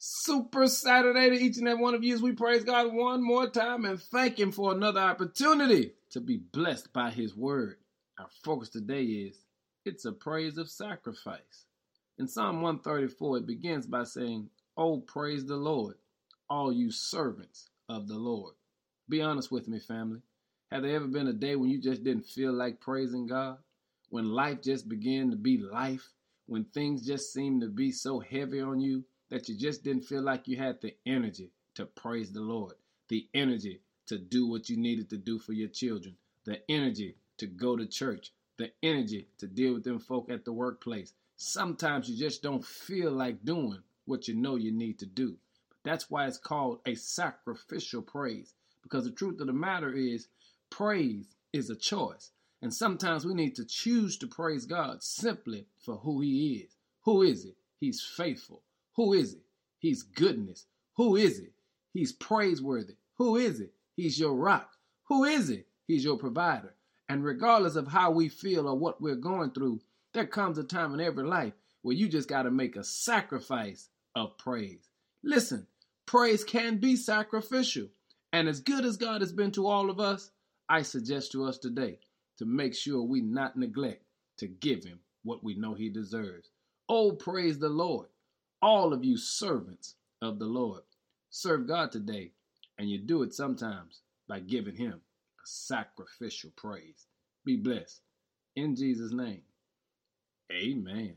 Super Saturday to each and every one of you as we praise God one more time and thank Him for another opportunity to be blessed by His Word. Our focus today is it's a praise of sacrifice. In Psalm 134, it begins by saying, Oh, praise the Lord, all you servants of the Lord. Be honest with me, family. Have there ever been a day when you just didn't feel like praising God? When life just began to be life? When things just seemed to be so heavy on you? That you just didn't feel like you had the energy to praise the Lord, the energy to do what you needed to do for your children, the energy to go to church, the energy to deal with them folk at the workplace. Sometimes you just don't feel like doing what you know you need to do. That's why it's called a sacrificial praise. Because the truth of the matter is, praise is a choice. And sometimes we need to choose to praise God simply for who He is. Who is it? He's faithful. Who is it? He's goodness. Who is it? He's praiseworthy. Who is it? He's your rock. Who is it? He's your provider. And regardless of how we feel or what we're going through, there comes a time in every life where you just got to make a sacrifice of praise. Listen, praise can be sacrificial. And as good as God has been to all of us, I suggest to us today to make sure we not neglect to give him what we know he deserves. Oh, praise the Lord all of you servants of the Lord. Serve God today, and you do it sometimes by giving Him a sacrificial praise. Be blessed. In Jesus' name, amen.